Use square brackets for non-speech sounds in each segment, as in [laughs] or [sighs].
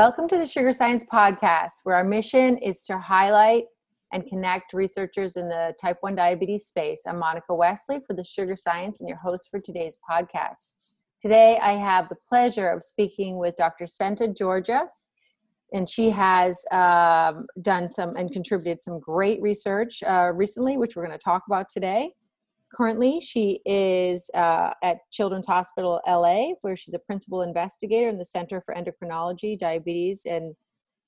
Welcome to the Sugar Science Podcast, where our mission is to highlight and connect researchers in the type 1 diabetes space. I'm Monica Wesley for the Sugar Science and your host for today's podcast. Today, I have the pleasure of speaking with Dr. Senta Georgia, and she has um, done some and contributed some great research uh, recently, which we're going to talk about today. Currently, she is uh, at Children's Hospital LA, where she's a principal investigator in the Center for Endocrinology, Diabetes, and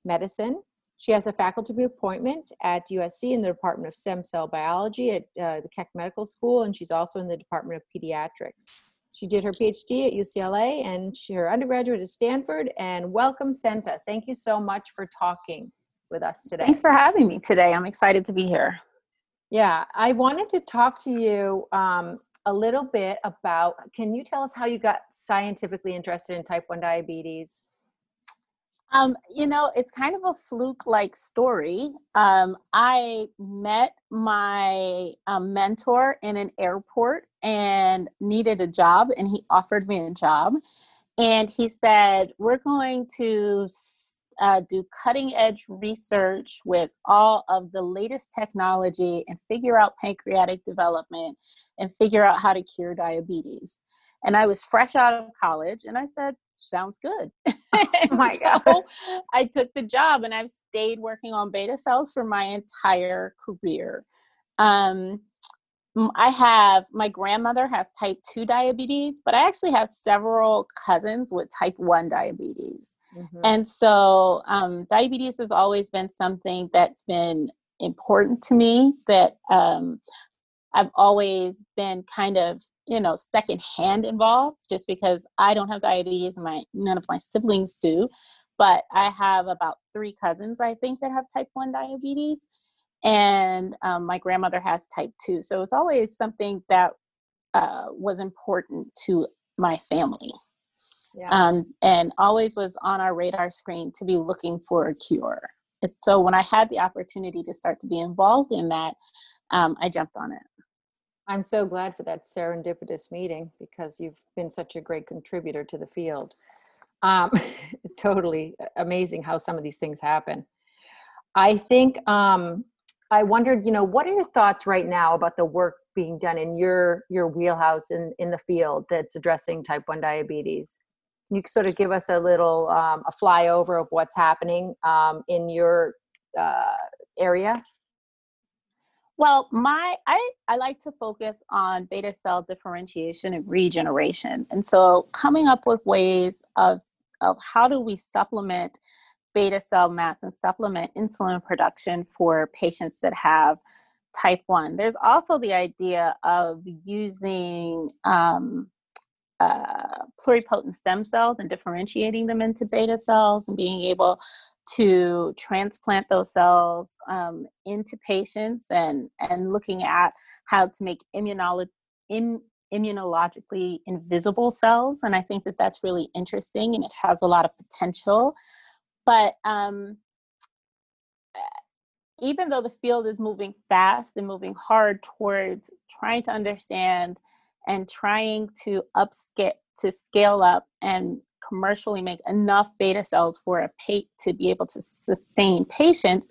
Medicine. She has a faculty appointment at USC in the Department of Stem Cell Biology at uh, the Keck Medical School, and she's also in the Department of Pediatrics. She did her PhD at UCLA and she, her undergraduate at Stanford. And welcome, Senta. Thank you so much for talking with us today. Thanks for having me today. I'm excited to be here. Yeah, I wanted to talk to you um, a little bit about. Can you tell us how you got scientifically interested in type 1 diabetes? Um, you know, it's kind of a fluke like story. Um, I met my um, mentor in an airport and needed a job, and he offered me a job. And he said, We're going to uh, do cutting edge research with all of the latest technology and figure out pancreatic development and figure out how to cure diabetes. And I was fresh out of college and I said, sounds good. [laughs] [laughs] oh my so God. I took the job and I've stayed working on beta cells for my entire career. Um, I have my grandmother has type 2 diabetes, but I actually have several cousins with type 1 diabetes. Mm-hmm. And so um, diabetes has always been something that's been important to me that um, I've always been kind of, you know, secondhand involved just because I don't have diabetes and my none of my siblings do. But I have about three cousins, I think, that have type 1 diabetes and um, my grandmother has type 2 so it's always something that uh, was important to my family. Yeah. um, and always was on our radar screen to be looking for a cure. It's, so when i had the opportunity to start to be involved in that um, i jumped on it. I'm so glad for that serendipitous meeting because you've been such a great contributor to the field. Um, [laughs] totally amazing how some of these things happen. I think um, I wondered, you know, what are your thoughts right now about the work being done in your your wheelhouse in in the field that's addressing type one diabetes? Can you sort of give us a little um, a flyover of what's happening um, in your uh, area? Well, my I, I like to focus on beta cell differentiation and regeneration. And so coming up with ways of of how do we supplement beta cell mass and supplement insulin production for patients that have type 1. There's also the idea of using um, uh, pluripotent stem cells and differentiating them into beta cells and being able to transplant those cells um, into patients and, and looking at how to make immunolo- Im- immunologically invisible cells. And I think that that's really interesting and it has a lot of potential but um, even though the field is moving fast and moving hard towards trying to understand and trying to upscale to scale up and commercially make enough beta cells for a pay to be able to sustain patients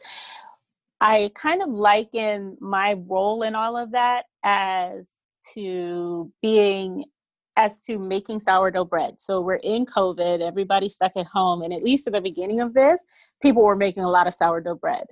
i kind of liken my role in all of that as to being as to making sourdough bread. So we're in COVID, everybody's stuck at home, and at least at the beginning of this, people were making a lot of sourdough bread.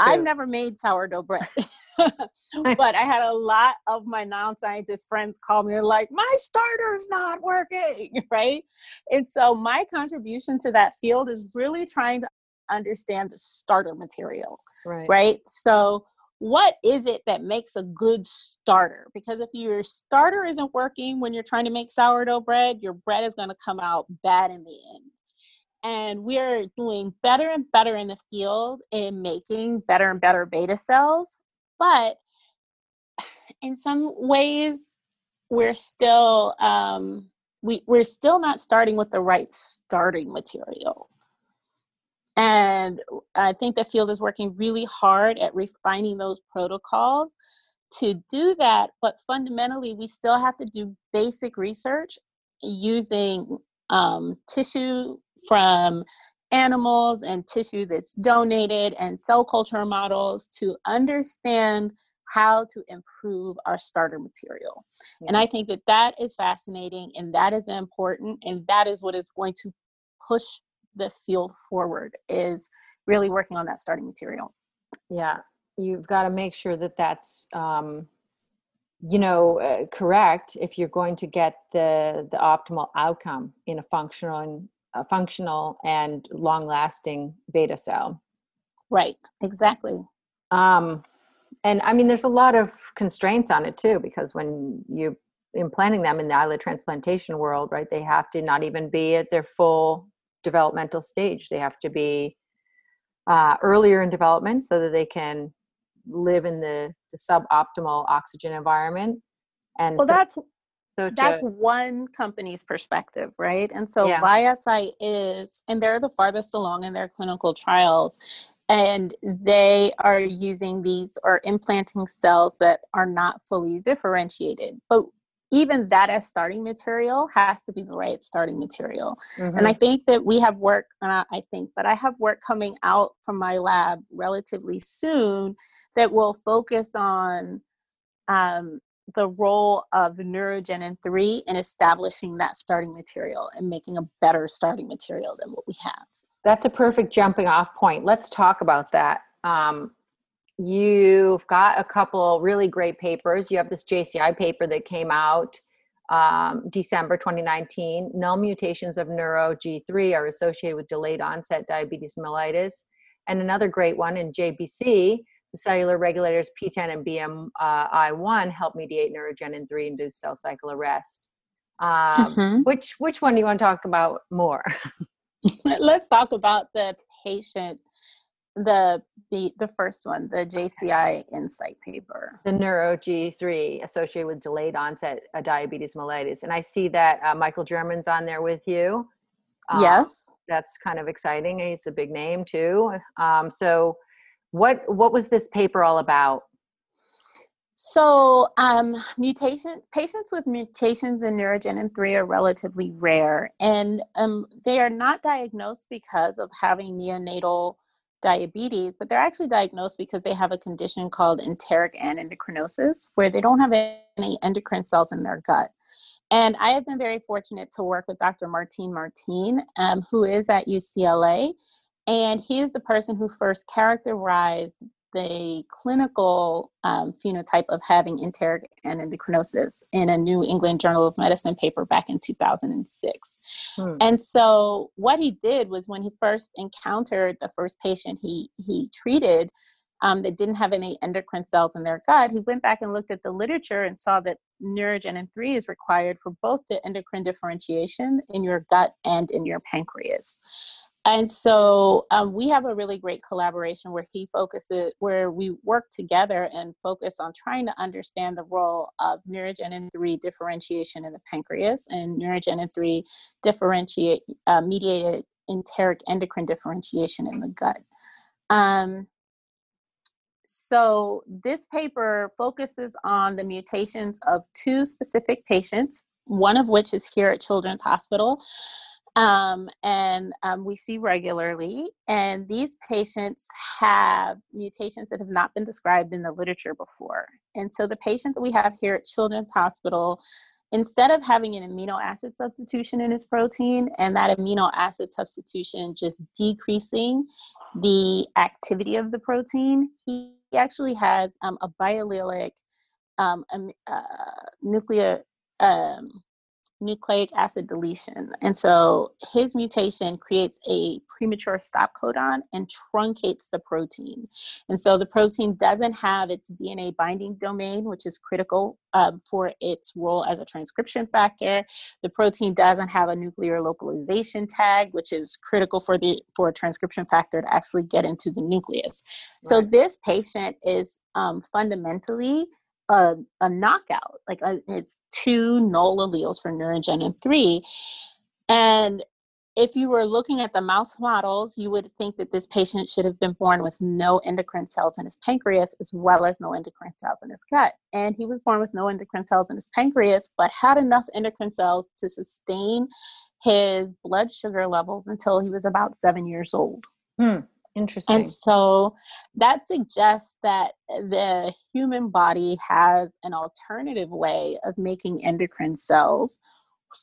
I've never made sourdough bread, [laughs] [laughs] but I had a lot of my non-scientist friends call me and like, my starter's not working, [laughs] right? And so my contribution to that field is really trying to understand the starter material, right? right? So what is it that makes a good starter? Because if your starter isn't working when you're trying to make sourdough bread, your bread is going to come out bad in the end. And we're doing better and better in the field in making better and better beta cells. But [sighs] in some ways, we're still um, we, we're still not starting with the right starting material and I think the field is working really hard at refining those protocols to do that. But fundamentally, we still have to do basic research using um, tissue from animals and tissue that's donated and cell culture models to understand how to improve our starter material. Yeah. And I think that that is fascinating and that is important and that is what is going to push the field forward is really working on that starting material. Yeah, you've got to make sure that that's um, you know uh, correct if you're going to get the the optimal outcome in a functional and a functional and long lasting beta cell. Right. Exactly. Um, and I mean, there's a lot of constraints on it too, because when you implanting them in the islet transplantation world, right, they have to not even be at their full developmental stage. They have to be uh, earlier in development so that they can live in the, the suboptimal oxygen environment. And well, so, that's so to, that's one company's perspective, right? And so yeah. Is, and they're the farthest along in their clinical trials and they are using these or implanting cells that are not fully differentiated but even that as starting material has to be the right starting material mm-hmm. and i think that we have work uh, i think but i have work coming out from my lab relatively soon that will focus on um, the role of neurogenin 3 in establishing that starting material and making a better starting material than what we have that's a perfect jumping off point. Let's talk about that. Um, you've got a couple really great papers. You have this JCI paper that came out um, December 2019. Null mutations of neuro G3 are associated with delayed onset diabetes mellitus. And another great one in JBC, the cellular regulators PTEN and BMI1 help mediate neurogenin 3 induced cell cycle arrest. Um, mm-hmm. Which which one do you want to talk about more? [laughs] let's talk about the patient the the the first one the jci insight paper. The neuro g3 associated with delayed onset uh, diabetes mellitus and i see that uh, michael german's on there with you. Um, yes. that's kind of exciting he's a big name too. Um, so what what was this paper all about? So, um, mutation patients with mutations in neurogenin three are relatively rare, and um, they are not diagnosed because of having neonatal diabetes, but they're actually diagnosed because they have a condition called enteric anendocrinosis, where they don't have any endocrine cells in their gut. And I have been very fortunate to work with Dr. Martin Martin, um, who is at UCLA. And he is the person who first characterized the clinical um, phenotype of having enteric anendocrinosis in a New England Journal of Medicine paper back in 2006. Hmm. And so what he did was when he first encountered the first patient he he treated um, that didn't have any endocrine cells in their gut, he went back and looked at the literature and saw that neurogenin 3 is required for both the endocrine differentiation in your gut and in your pancreas and so um, we have a really great collaboration where he focuses where we work together and focus on trying to understand the role of neurogenin 3 differentiation in the pancreas and neurogenin 3 differentiate uh, mediated enteric endocrine differentiation in the gut. Um, so this paper focuses on the mutations of two specific patients one of which is here at children's hospital um, and um, we see regularly. And these patients have mutations that have not been described in the literature before. And so the patient that we have here at Children's Hospital, instead of having an amino acid substitution in his protein and that amino acid substitution just decreasing the activity of the protein, he actually has um, a biallelic um, uh, nuclear um, nucleic acid deletion. And so his mutation creates a premature stop codon and truncates the protein. And so the protein doesn't have its DNA binding domain, which is critical um, for its role as a transcription factor. The protein doesn't have a nuclear localization tag, which is critical for the for a transcription factor to actually get into the nucleus. Right. So this patient is um, fundamentally a, a knockout. Like a, uh, it's two null alleles for neurogenin 3. And if you were looking at the mouse models, you would think that this patient should have been born with no endocrine cells in his pancreas as well as no endocrine cells in his gut. And he was born with no endocrine cells in his pancreas, but had enough endocrine cells to sustain his blood sugar levels until he was about seven years old. Hmm. Interesting. And so that suggests that the human body has an alternative way of making endocrine cells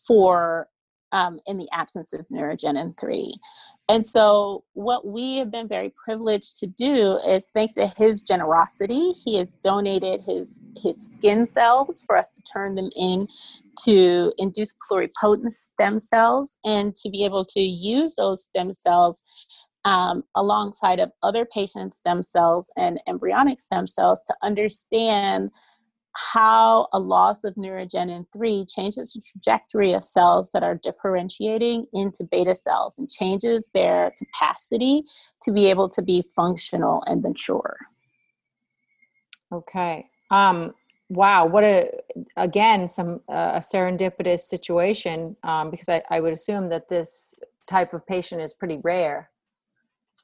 for um, in the absence of neurogenin 3. And so, what we have been very privileged to do is, thanks to his generosity, he has donated his his skin cells for us to turn them in to induce pluripotent stem cells, and to be able to use those stem cells um, alongside of other patients' stem cells and embryonic stem cells to understand how a loss of neurogenin 3 changes the trajectory of cells that are differentiating into beta cells and changes their capacity to be able to be functional and mature. Okay. Um, wow. What a, again, some, uh, a serendipitous situation um, because I, I would assume that this type of patient is pretty rare.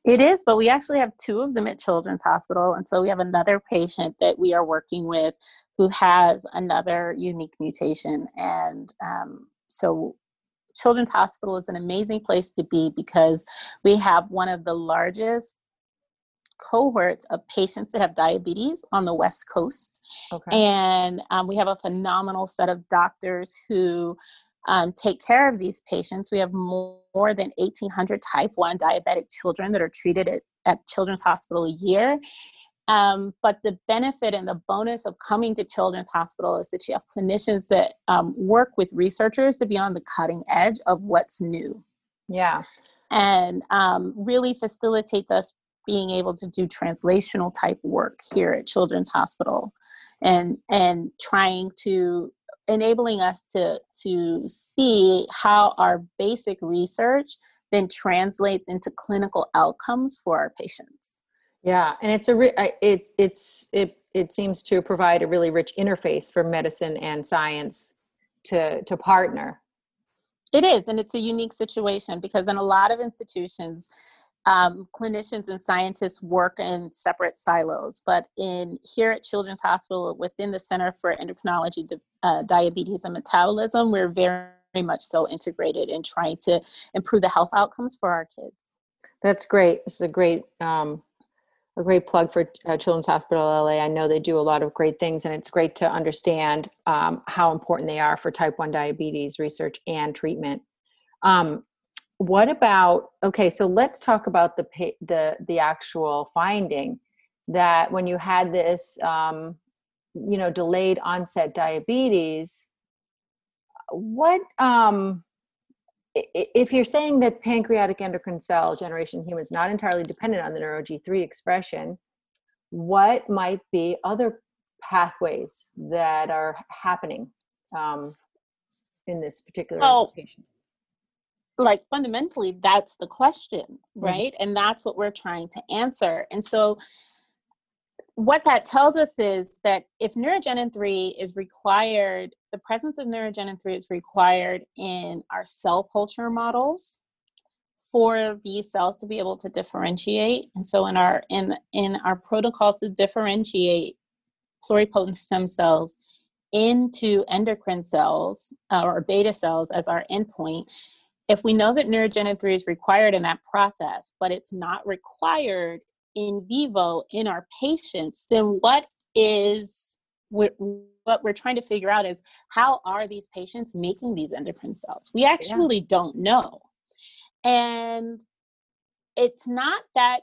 It is, but we actually have two of them at Children's Hospital. And so we have another patient that we are working with who has another unique mutation. And um, so Children's Hospital is an amazing place to be because we have one of the largest cohorts of patients that have diabetes on the West Coast. Okay. And um, we have a phenomenal set of doctors who um, take care of these patients. We have more, more than 1,800 type 1 diabetic children that are treated at, at Children's Hospital a year. Um, but the benefit and the bonus of coming to Children's Hospital is that you have clinicians that um, work with researchers to be on the cutting edge of what's new. Yeah. And um, really facilitates us being able to do translational type work here at Children's Hospital and and trying to enabling us to to see how our basic research then translates into clinical outcomes for our patients. Yeah and it's a re- it's it's it it seems to provide a really rich interface for medicine and science to to partner. It is and it's a unique situation because in a lot of institutions um, clinicians and scientists work in separate silos, but in here at Children's Hospital, within the Center for Endocrinology, uh, Diabetes, and Metabolism, we're very much so integrated in trying to improve the health outcomes for our kids. That's great. This is a great um, a great plug for uh, Children's Hospital LA. I know they do a lot of great things, and it's great to understand um, how important they are for type 1 diabetes research and treatment. Um, what about okay so let's talk about the the the actual finding that when you had this um, you know delayed onset diabetes what um if you're saying that pancreatic endocrine cell generation in humans is not entirely dependent on the neuro G3 expression, what might be other pathways that are happening um, in this particular oh, patient? Like fundamentally that's the question mm-hmm. right mm-hmm. and that's what we're trying to answer and so what that tells us is that if neurogenin 3 is required the presence of neurogenin 3 is required in our cell culture models for these cells to be able to differentiate and so in our in in our protocols to differentiate pluripotent stem cells into endocrine cells uh, or beta cells as our endpoint if we know that neurogenin 3 is required in that process, but it's not required in vivo in our patients, then what is what we're trying to figure out is how are these patients making these endocrine cells? We actually yeah. don't know. And it's not that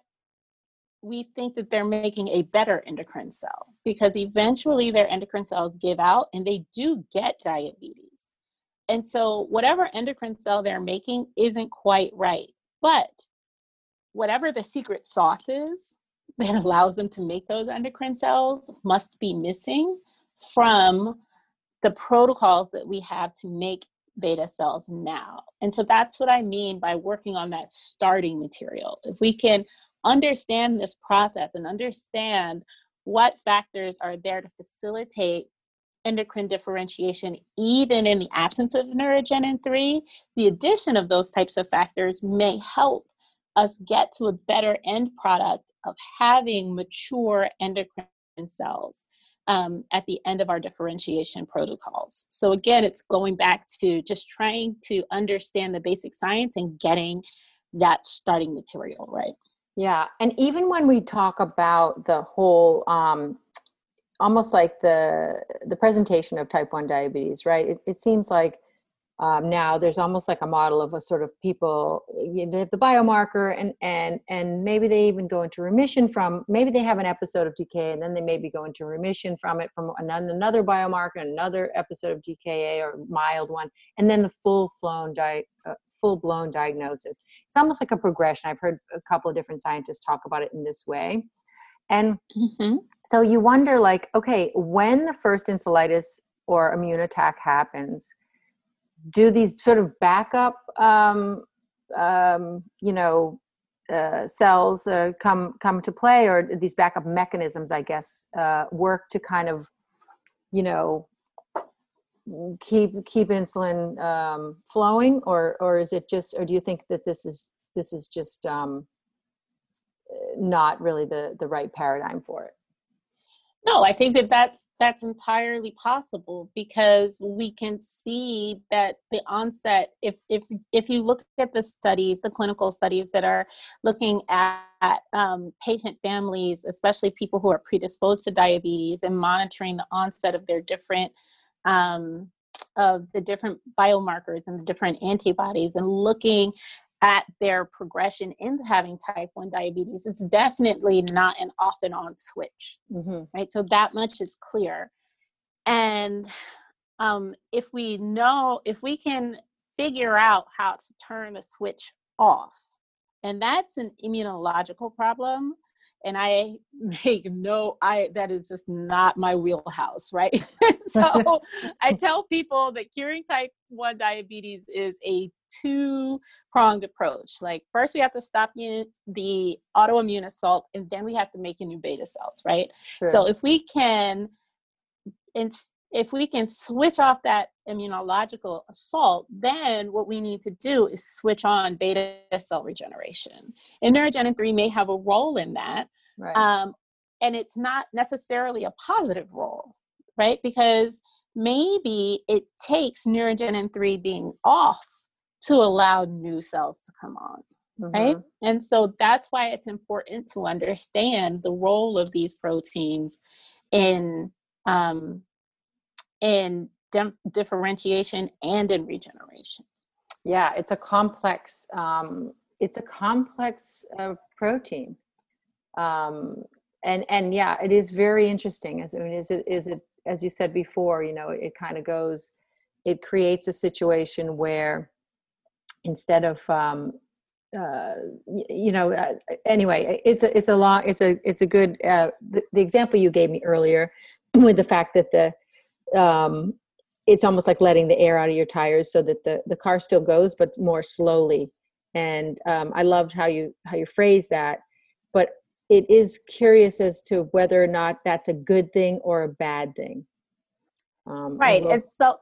we think that they're making a better endocrine cell because eventually their endocrine cells give out and they do get diabetes. And so, whatever endocrine cell they're making isn't quite right. But whatever the secret sauce is [laughs] that allows them to make those endocrine cells must be missing from the protocols that we have to make beta cells now. And so that's what I mean by working on that starting material. If we can understand this process and understand what factors are there to facilitate endocrine differentiation, even in the absence of neurogenin 3, the addition of those types of factors may help us get to a better end product of having mature endocrine cells um, at the end of our differentiation protocols. So, again, it's going back to just trying to understand the basic science and getting that starting material right. Yeah. And even when we talk about the whole, um, almost like the the presentation of type 1 diabetes right? It, it seems like um, now there's almost like a model of a sort of people you have the biomarker and and and maybe they even go into remission from maybe they have an episode of DKA and then they maybe go into remission from it from another, another biomarker another episode of DKA or mild one and then the full flown di- uh, full blown diagnosis. It's almost like a progression. I've heard a couple of different scientists talk about it in this way and mm-hmm. so you wonder like okay when the first insulitis or immune attack happens do these sort of backup um, um, you know uh, cells uh, come come to play or these backup mechanisms i guess uh, work to kind of you know keep keep insulin um, flowing or or is it just or do you think that this is this is just um, not really the the right paradigm for it. No i think that that's that's entirely possible because we can see that the onset if if if you look at the studies the clinical studies that are looking at um, patient families especially people who are predisposed to diabetes and monitoring the onset of their different um, of the different biomarkers and the different antibodies and looking at their progression into having type 1 diabetes it's definitely not an off and on switch mm-hmm. right so that much is clear and um, if we know if we can figure out how to turn the switch off and that's an immunological problem and I [laughs] make no I that is just not my wheelhouse, right? [laughs] so [laughs] I tell people that curing type 1 diabetes is a two-pronged approach. Like first we have to stop the autoimmune assault and then we have to make a new beta cells, right? Sure. So if we can if we can switch off that immunological assault, then what we need to do is switch on beta cell regeneration. And neurogenin 3 may have a role in that. Right. Um, and it's not necessarily a positive role, right? Because maybe it takes neurogenin 3 being off to allow new cells to come on. Mm-hmm. Right. And so that's why it's important to understand the role of these proteins in um, in differentiation and in regeneration. Yeah, it's a complex. Um, it's a complex uh, protein, um, and and yeah, it is very interesting. As I mean, is it is it as you said before? You know, it kind of goes. It creates a situation where instead of um, uh, you know uh, anyway it's a it's a long it's a it's a good uh, the, the, example you gave me earlier [clears throat] with the fact that the um, it's almost like letting the air out of your tires so that the, the car still goes but more slowly. And um, i loved how you how you phrase that but it is curious as to whether or not that's a good thing or a bad thing. Um, right it's so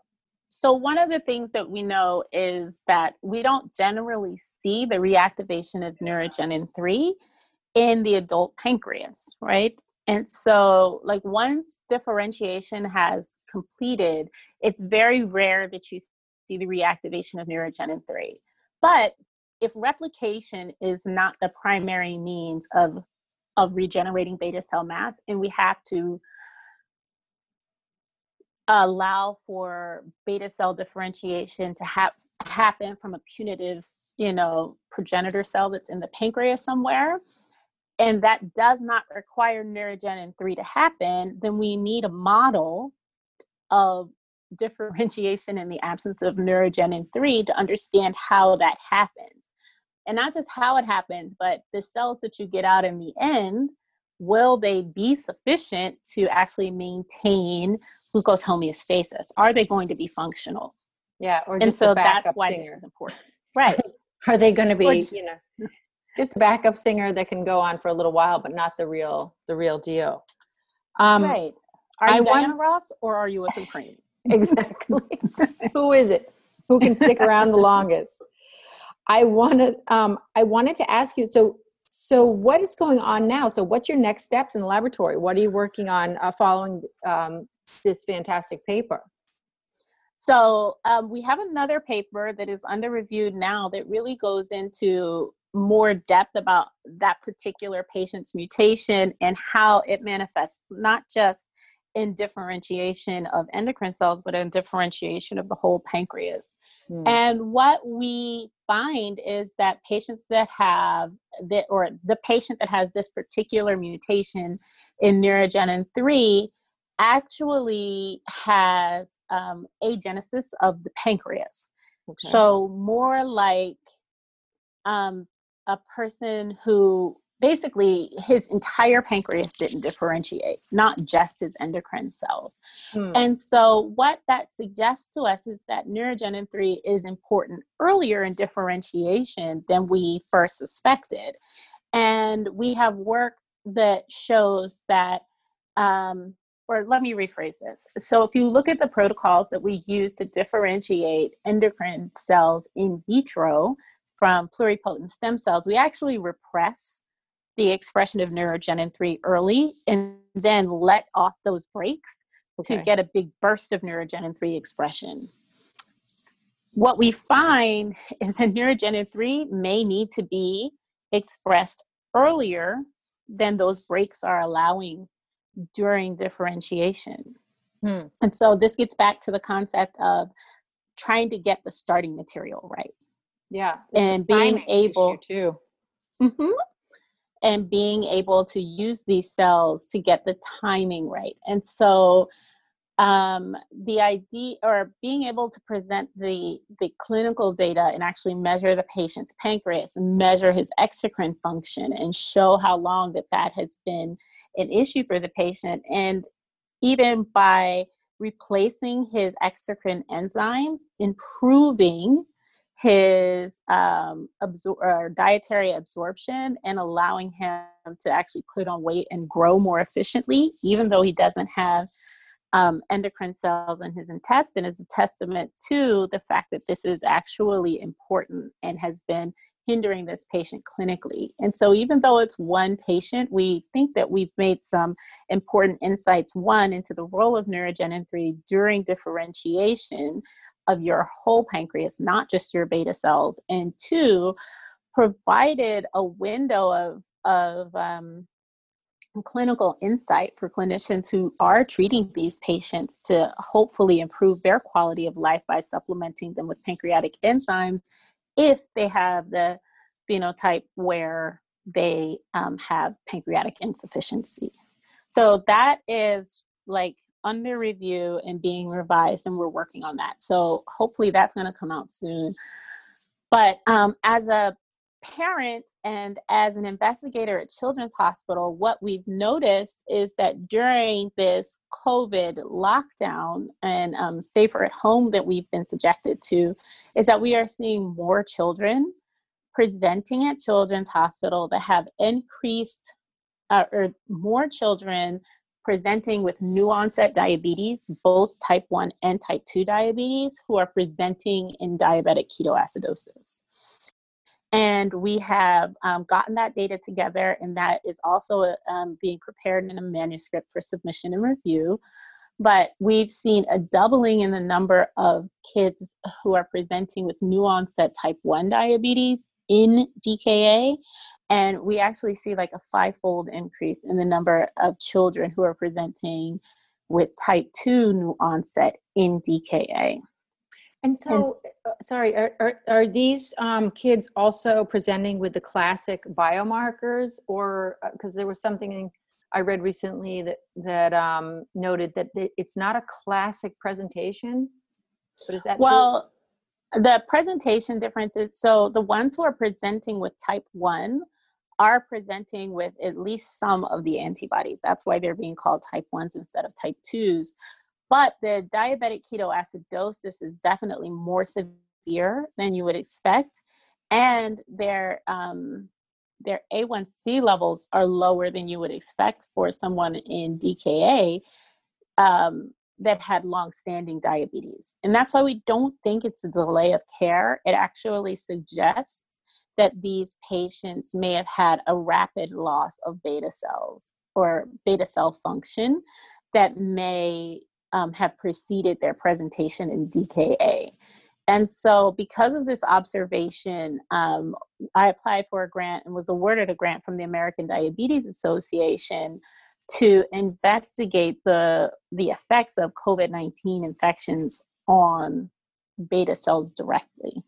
so one of the things that we know is that we don't generally see the reactivation of neurogenin 3 in the adult pancreas right and so, like, once differentiation has completed, it's very rare that you see the reactivation of neurogenin 3. But if replication is not the primary means of, of regenerating beta cell mass, and we have to allow for beta cell differentiation to ha- happen from a putative, you know, progenitor cell that's in the pancreas somewhere, and that does not require neurogenin 3 to happen, then we need a model of differentiation in the absence of neurogenin 3 to understand how that happens. And not just how it happens, but the cells that you get out in the end, will they be sufficient to actually maintain glucose homeostasis? Are they going to be functional? Yeah, or and so that's why singer. this is important. Right. [laughs] Are they going to be, you know, [laughs] just a backup singer that can go on for a little while, but not the real the real deal. Um, right. Are you I Diana want, Ross or are you a Supreme? [laughs] exactly. [laughs] Who is it? Who can stick around the longest? I wanted um, I wanted to ask you. So so what is going on now so what's your next steps in the laboratory what are you working on uh, following um, this fantastic paper so um, we have another paper that is under review now that really goes into more depth about that particular patient's mutation and how it manifests not just in differentiation of endocrine cells but in differentiation of the whole pancreas mm. and what we find is that patients that have that or the patient that has this particular mutation in neurogenin 3 actually has um, agenesis of the pancreas okay. so more like um, a person who basically his entire pancreas didn't differentiate, not just his endocrine cells. Hmm. And so, what that suggests to us is that neurogenin 3 is important earlier in differentiation than we first suspected. And we have work that shows that. Um, or let me rephrase this. So, if you look at the protocols that we use to differentiate endocrine cells in vitro, from pluripotent stem cells, we actually repress the expression of neurogenin 3 early and then let off those brakes okay. to get a big burst of neurogenin 3 expression. What we find is that neurogenin 3 may need to be expressed earlier than those brakes are allowing during differentiation. Hmm. And so this gets back to the concept of trying to get the starting material right. Yeah. And being able to. Mm-hmm, and being able to use these cells to get the timing right. And so um, the idea or being able to present the the clinical data and actually measure the patient's pancreas and measure his exocrine function and show how long that that has been an issue for the patient and even by replacing his exocrine enzymes improving his um, absor- dietary absorption and allowing him to actually put on weight and grow more efficiently, even though he doesn't have um, endocrine cells in his intestine, is a testament to the fact that this is actually important and has been hindering this patient clinically. And so, even though it's one patient, we think that we've made some important insights. One, into the role of neurogenin 3 during differentiation of your whole pancreas, not just your beta cells. And two, provided a window of, of um, clinical insight for clinicians who are treating these patients to hopefully improve their quality of life by supplementing them with pancreatic enzymes if they have the phenotype where they um, have pancreatic insufficiency. So that is like under review and being revised, and we're working on that. So hopefully that's going to come out soon. But um, as a parent and as an investigator at Children's Hospital, what we've noticed is that during this COVID lockdown and um, safer at home that we've been subjected to, is that we are seeing more children presenting at Children's Hospital that have increased, uh, or more children presenting with new onset diabetes, both type 1 and type 2 diabetes, who are presenting in diabetic ketoacidosis. And we have um, gotten that data together, and that is also um, being prepared in a manuscript for submission and review. But we've seen a doubling in the number of kids who are presenting with new onset type 1 diabetes in DKA. And we actually see like a fivefold increase in the number of children who are presenting with type 2 new onset in DKA. And so, uh, sorry, are, are, are these um, kids also presenting with the classic biomarkers, or because uh, there was something I read recently that that um, noted that it's not a classic presentation? But is that well? True? The presentation differences so the ones who are presenting with type 1 are presenting with at least some of the antibodies that's why they're being called type 1s instead of type 2s but the diabetic ketoacidosis is definitely more severe than you would expect and their um, their A1C levels are lower than you would expect for someone in DKA. Um, that had long-standing diabetes and that's why we don't think it's a delay of care it actually suggests that these patients may have had a rapid loss of beta cells or beta cell function that may um, have preceded their presentation in DKA. And so, because of this observation, um, I applied for a grant and was awarded a grant from the American Diabetes Association to investigate the the effects of COVID-19 infections on beta cells directly.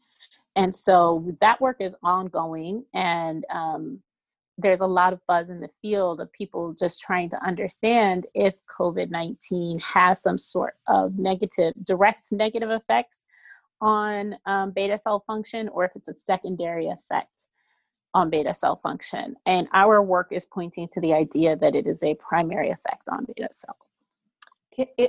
And so that work is ongoing, and um, there's a lot of buzz in the field of people just trying to understand if COVID 19 has some sort of negative, direct negative effects on um, beta cell function or if it's a secondary effect on beta cell function. And our work is pointing to the idea that it is a primary effect on beta cells.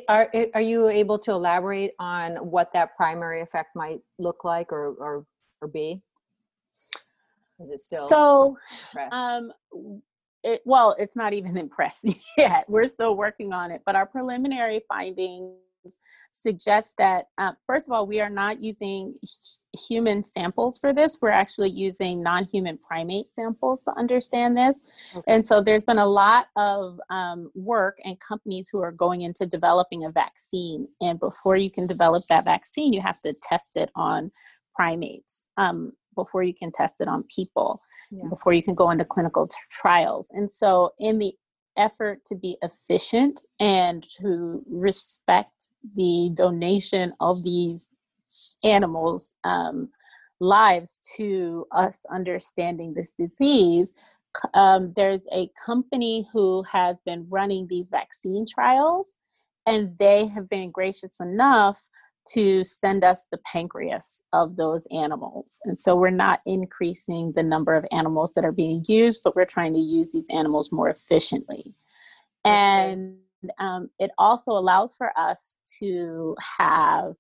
Are, are you able to elaborate on what that primary effect might look like or, or, or be? Is it still so? Um, it, well, it's not even [laughs] impressed yet. We're still working on it, but our preliminary findings suggest that uh, first of all, we are not using human samples for this. We're actually using non-human primate samples to understand this. Okay. And so there's been a lot of um, work and companies who are going into developing a vaccine. And before you can develop that vaccine, you have to test it on primates. Um, before you can test it on people, yeah. before you can go into clinical t- trials. And so, in the effort to be efficient and to respect the donation of these animals' um, lives to us understanding this disease, um, there's a company who has been running these vaccine trials, and they have been gracious enough to send us the pancreas of those animals. And so we're not increasing the number of animals that are being used, but we're trying to use these animals more efficiently. And um, it also allows for us to have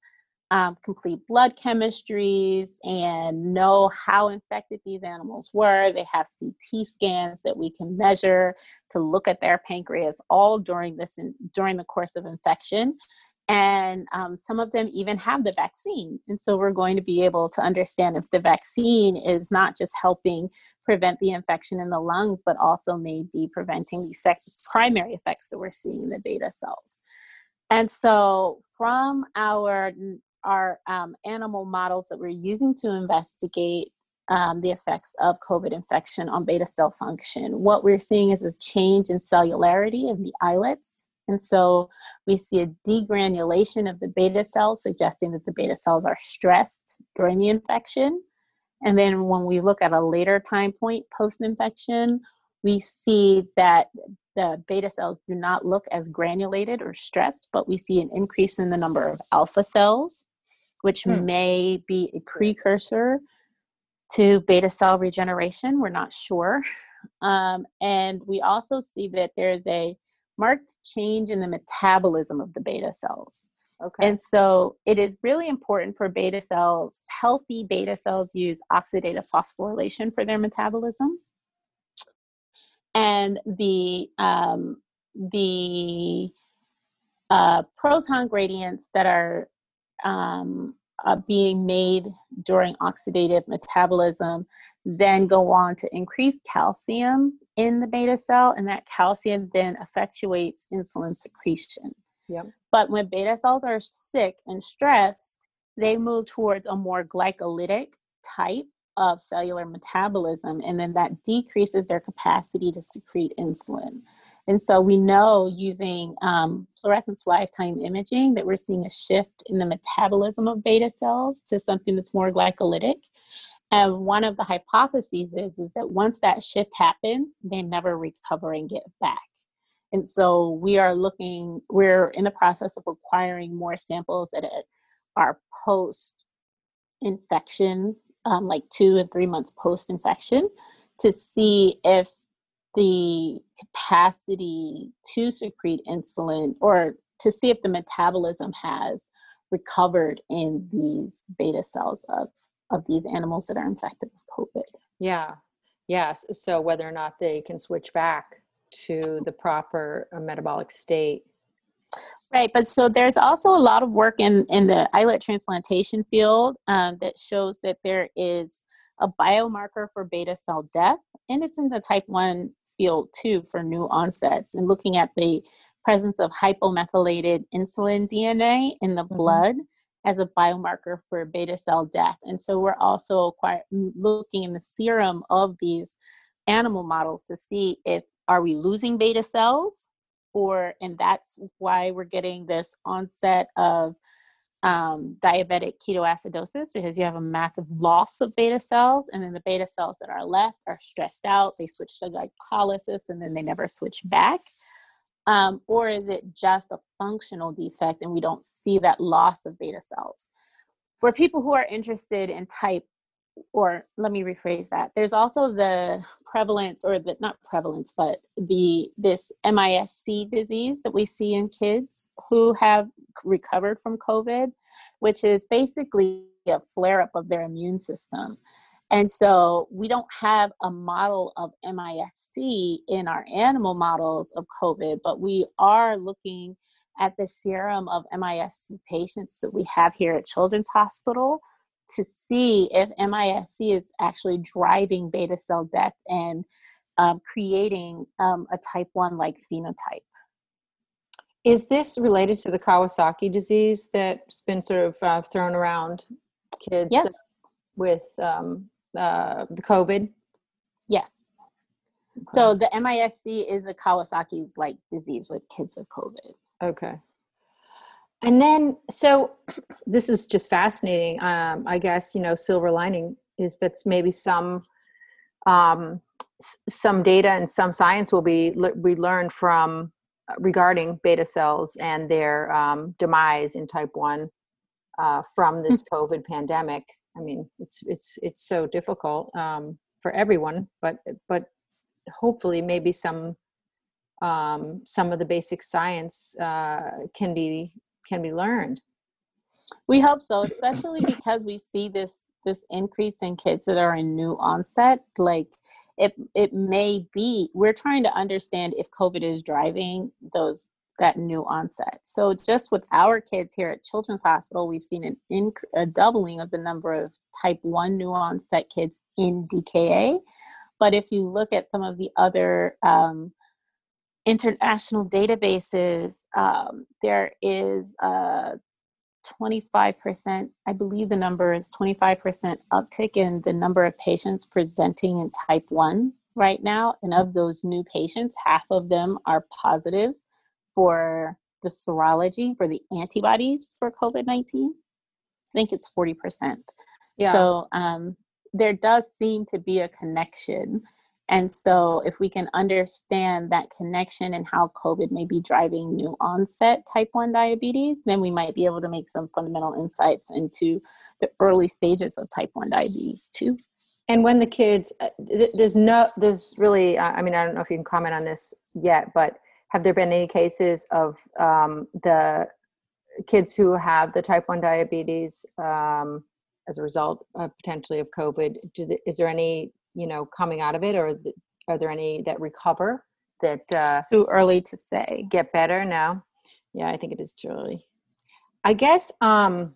um, complete blood chemistries and know how infected these animals were. They have CT scans that we can measure to look at their pancreas all during this in, during the course of infection. And um, some of them even have the vaccine. And so we're going to be able to understand if the vaccine is not just helping prevent the infection in the lungs but also may be preventing the sec- primary effects that we're seeing in the beta cells. And so from our our um, animal models that we're using to investigate um, the effects of COVID infection on beta cell function. What we're seeing is a change in cellularity of the islets and so we see a degranulation of the beta cells, suggesting that the beta cells are stressed during the infection. And then when we look at a later time point post infection, we see that the beta cells do not look as granulated or stressed, but we see an increase in the number of alpha cells, which hmm. may be a precursor to beta cell regeneration. We're not sure. Um, and we also see that there's a marked change in the metabolism of the beta cells. Okay. And so it is really important for beta cells, healthy beta cells use oxidative phosphorylation for their metabolism. And the um, the uh, proton gradients that are um, uh, being made during oxidative metabolism then go on to increase calcium in the beta cell, and that calcium then effectuates insulin secretion. Yep. But when beta cells are sick and stressed, they move towards a more glycolytic type of cellular metabolism, and then that decreases their capacity to secrete insulin. And so we know using um, fluorescence lifetime imaging that we're seeing a shift in the metabolism of beta cells to something that's more glycolytic. And one of the hypotheses is, is that once that shift happens, they never recover and get back. And so we are looking, we're in the process of acquiring more samples that are post infection, um, like two and three months post infection, to see if the capacity to secrete insulin or to see if the metabolism has recovered in these beta cells of, of these animals that are infected with COVID. Yeah. Yes. So whether or not they can switch back to the proper uh, metabolic state. Right, but so there's also a lot of work in in the islet transplantation field um, that shows that there is a biomarker for beta cell death, and it's in the type 1 field too for new onsets and looking at the presence of hypomethylated insulin DNA in the mm-hmm. blood as a biomarker for beta cell death. And so we're also quite looking in the serum of these animal models to see if are we losing beta cells or and that's why we're getting this onset of um, diabetic ketoacidosis because you have a massive loss of beta cells and then the beta cells that are left are stressed out. They switch to glycolysis and then they never switch back. Um, or is it just a functional defect and we don't see that loss of beta cells? For people who are interested in type or let me rephrase that. There's also the prevalence or the not prevalence but the this MIS-C disease that we see in kids who have recovered from covid which is basically a flare up of their immune system. And so we don't have a model of MIS-C in our animal models of covid but we are looking at the serum of MIS-C patients that we have here at children's hospital to see if MIS-C is actually driving beta cell death and um, creating um, a type 1 like phenotype. Is this related to the Kawasaki disease that's been sort of uh, thrown around kids yes. with um, uh, the COVID? Yes. Okay. So the MIS-C is the Kawasaki's like disease with kids with COVID. Okay. And then, so [clears throat] this is just fascinating. Um, I guess you know, silver lining is that maybe some um, some data and some science will be we learn from uh, regarding beta cells and their um, demise in type one uh, from this COVID pandemic. I mean, it's it's it's so difficult um, for everyone, but but hopefully maybe some um, some of the basic science uh, can be can be learned. We hope so especially because we see this this increase in kids that are in new onset like it it may be we're trying to understand if covid is driving those that new onset. So just with our kids here at children's hospital we've seen an inc- a doubling of the number of type 1 new onset kids in dka but if you look at some of the other um, international databases, um, there is a 25%, I believe the number is 25% uptick in the number of patients presenting in type 1 right now. And of those new patients, half of them are positive for the serology, for the antibodies for COVID 19. I think it's 40%. Yeah. So um, there does seem to be a connection and so, if we can understand that connection and how COVID may be driving new onset type 1 diabetes, then we might be able to make some fundamental insights into the early stages of type 1 diabetes too. And when the kids, uh, there's no, there's really, I mean, I don't know if you can comment on this yet, but have there been any cases of um, the kids who have the type 1 diabetes um, as a result of potentially of COVID? The, is there any you know coming out of it or th- are there any that recover that uh too early to say. get better? Now yeah i think it is too early. I guess um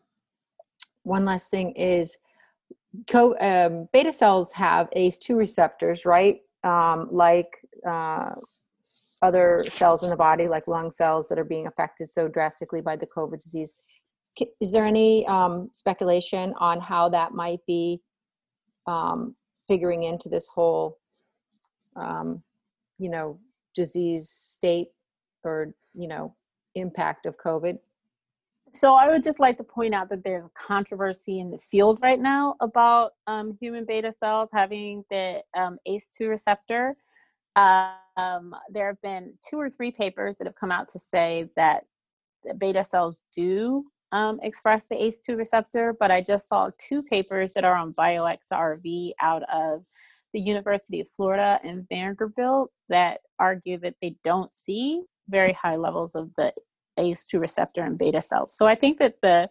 one last thing is co- um, beta cells have ace2 receptors right? Um, like uh, other cells in the body like lung cells that are being affected so drastically by the covid disease. Is there any um, speculation on how that might be um, figuring into this whole um, you know disease state or you know impact of covid? So i would just like to point out that there's a controversy in the field right now about um, human beta cells having the um, ace2 receptor. Um, there have been two or three papers that have come out to say that beta cells do um, express the ACE2 receptor, but I just saw two papers that are on bioRxiv out of the University of Florida and Vanderbilt that argue that they don't see very high levels of the ACE2 receptor in beta cells. So I think that the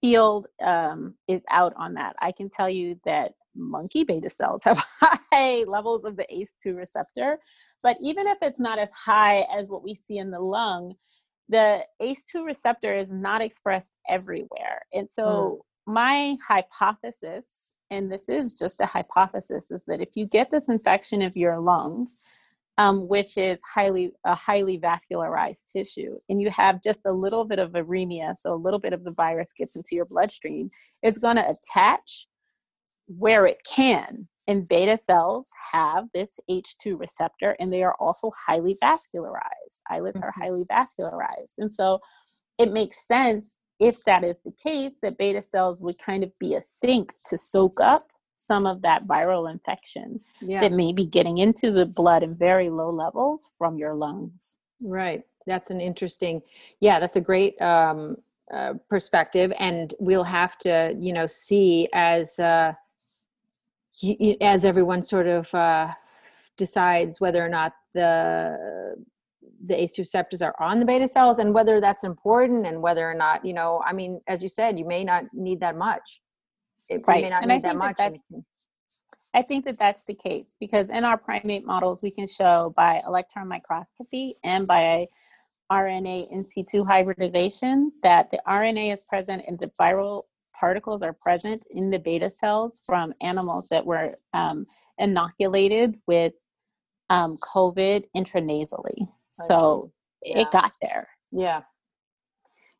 field um, is out on that. I can tell you that monkey beta cells [laughs] have high levels of the ACE2 receptor, but even if it's not as high as what we see in the lung, the ACE2 receptor is not expressed everywhere. And so mm. my hypothesis, and this is just a hypothesis, is that if you get this infection of your lungs, um, which is highly a highly vascularized tissue, and you have just a little bit of viremia, so a little bit of the virus gets into your bloodstream, it's going to attach where it can. And beta cells have this ACE2 receptor, and they are also highly vascularized. Islets mm-hmm. are highly vascularized. And so it makes sense if that is the case that beta cells would kind of be a sink to soak up some of that viral infection yeah. that may be getting into the blood in very low levels from your lungs. Right. That's an interesting, yeah, that's a great um, uh, perspective. And we'll have to, you know, see as, uh, as everyone sort of uh, decides whether or not the the ACE2 receptors are on the beta cells and whether that's important and whether or not, you know, I mean, as you said, you may not need that much. It right. may not and need that much. That I think that that's the case because in our primate models, we can show by electron microscopy and by RNA in situ hybridization that the RNA is present in the viral particles are present in the beta cells from animals that were um, inoculated with um, COVID intranasally. so yeah. it got there. Yeah.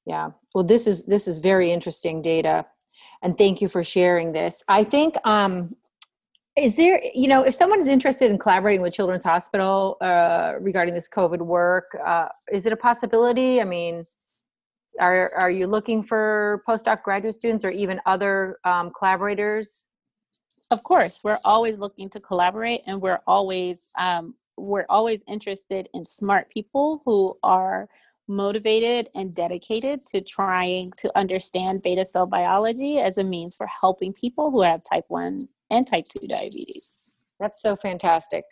Yeah. Well, this is this is very interesting data, and thank you for sharing this. I think um, is there you know if someone is interested in collaborating with children's hospital uh, regarding this covid work uh, is it a possibility i mean are are you looking for postdoc graduate students or even other um, collaborators? Of course, we're always looking to collaborate, and we're always um, we're always interested in smart people who are motivated and dedicated to trying to understand beta cell biology as a means for helping people who have type 1 and type 2 diabetes. That's so fantastic.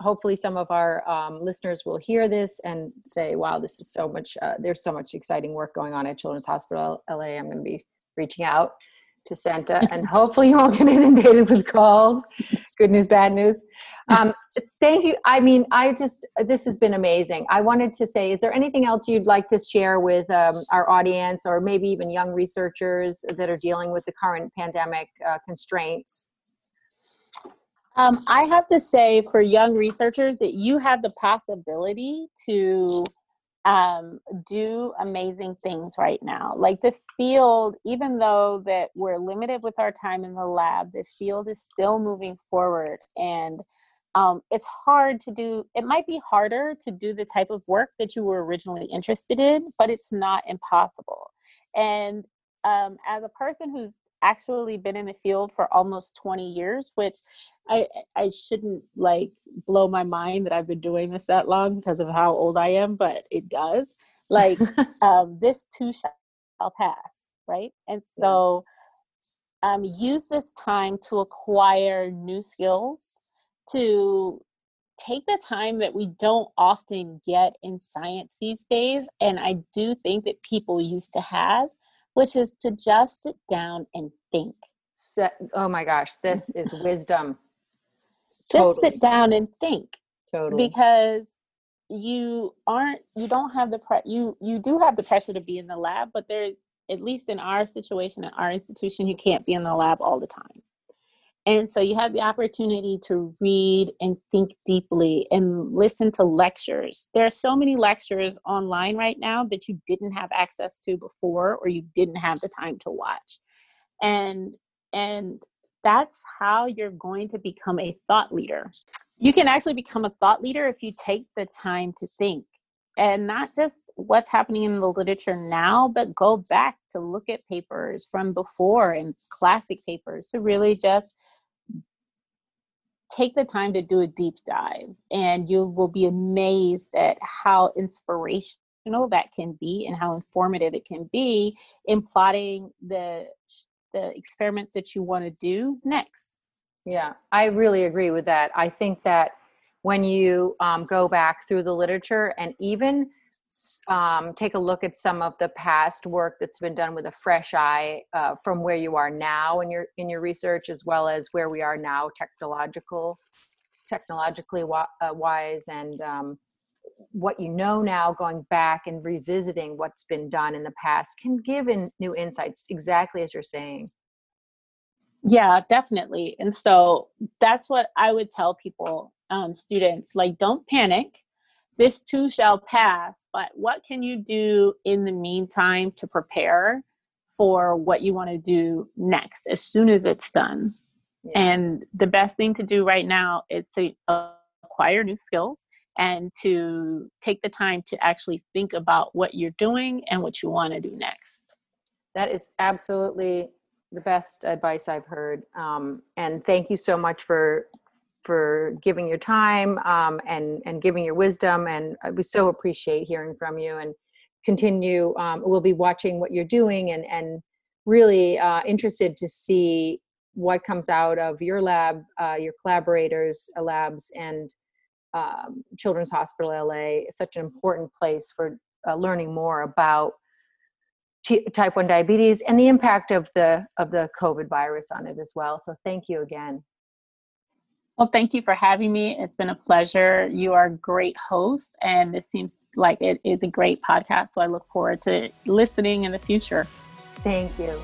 Hopefully, some of our um, listeners will hear this and say, "Wow, this is so much. Uh, there's so much exciting work going on at Children's Hospital LA." I'm going to be reaching out to Senta, and [laughs] hopefully, you won't get [laughs] inundated with calls. Good news, bad news. Um, thank you. I mean, I just this has been amazing. I wanted to say, is there anything else you'd like to share with um, our audience, or maybe even young researchers that are dealing with the current pandemic uh, constraints? Um, I have to say for young researchers that you have the possibility to um, do amazing things right now. Like the field, even though that we're limited with our time in the lab, the field is still moving forward and um, it's hard to do it might be harder to do the type of work that you were originally interested in but it's not impossible and um, as a person who's actually been in the field for almost 20 years which I I shouldn't like blow my mind that I've been doing this that long because of how old I am, but it does. Like [laughs] um, this too shall pass, right? And so um, use this time to acquire new skills, to take the time that we don't often get in science these days, and I do think that people used to have, which is to just sit down and think. oh my gosh, this [laughs] is wisdom just totally. sit down and think totally. because you aren't you don't have the pre- you you do have the pressure to be in the lab but there's at least in our situation at our institution you can't be in the lab all the time and so you have the opportunity to read and think deeply and listen to lectures. There are so many lectures online right now that you didn't have access to before or you didn't have the time to watch. And and that's how you're going to become a thought leader. You can actually become a thought leader if you take the time to think and not just what's happening in the literature now, but go back to look at papers from before and classic papers to really just take the time to do a deep dive. And you will be amazed at how inspirational that can be and how informative it can be in plotting the the experiments that you want to do next. Yeah, I really agree with that. I think that when you um, go back through the literature and even um, take a look at some of the past work that's been done with a fresh eye uh, from where you are now in your in your research, as well as where we are now, technological, technologically uh, wise, and um, what you know now going back and revisiting what's been done in the past can give in new insights exactly as you're saying. Yeah definitely and so that's what i would tell people um, students like don't panic this too shall pass but what can you do in the meantime to prepare for what you want to do next as soon as it's done yeah. and the best thing to do right now is to acquire new skills and to take the time to actually think about what you're doing and what you want to do next. That is absolutely the best advice I've heard. Um, and thank you so much for for giving your time um, and and giving your wisdom. And we so appreciate hearing from you. And continue. Um, we'll be watching what you're doing and and really uh, interested to see what comes out of your lab, uh, your collaborators' labs, and um, Children's Hospital LA such an important place for uh, learning more about type 1 diabetes and the impact of the of the COVID virus on it as well. So thank you again. Well, thank you for having me. It's been a pleasure. You are a great host, and this seems like it is a great podcast. So I look forward to listening in the future. Thank you.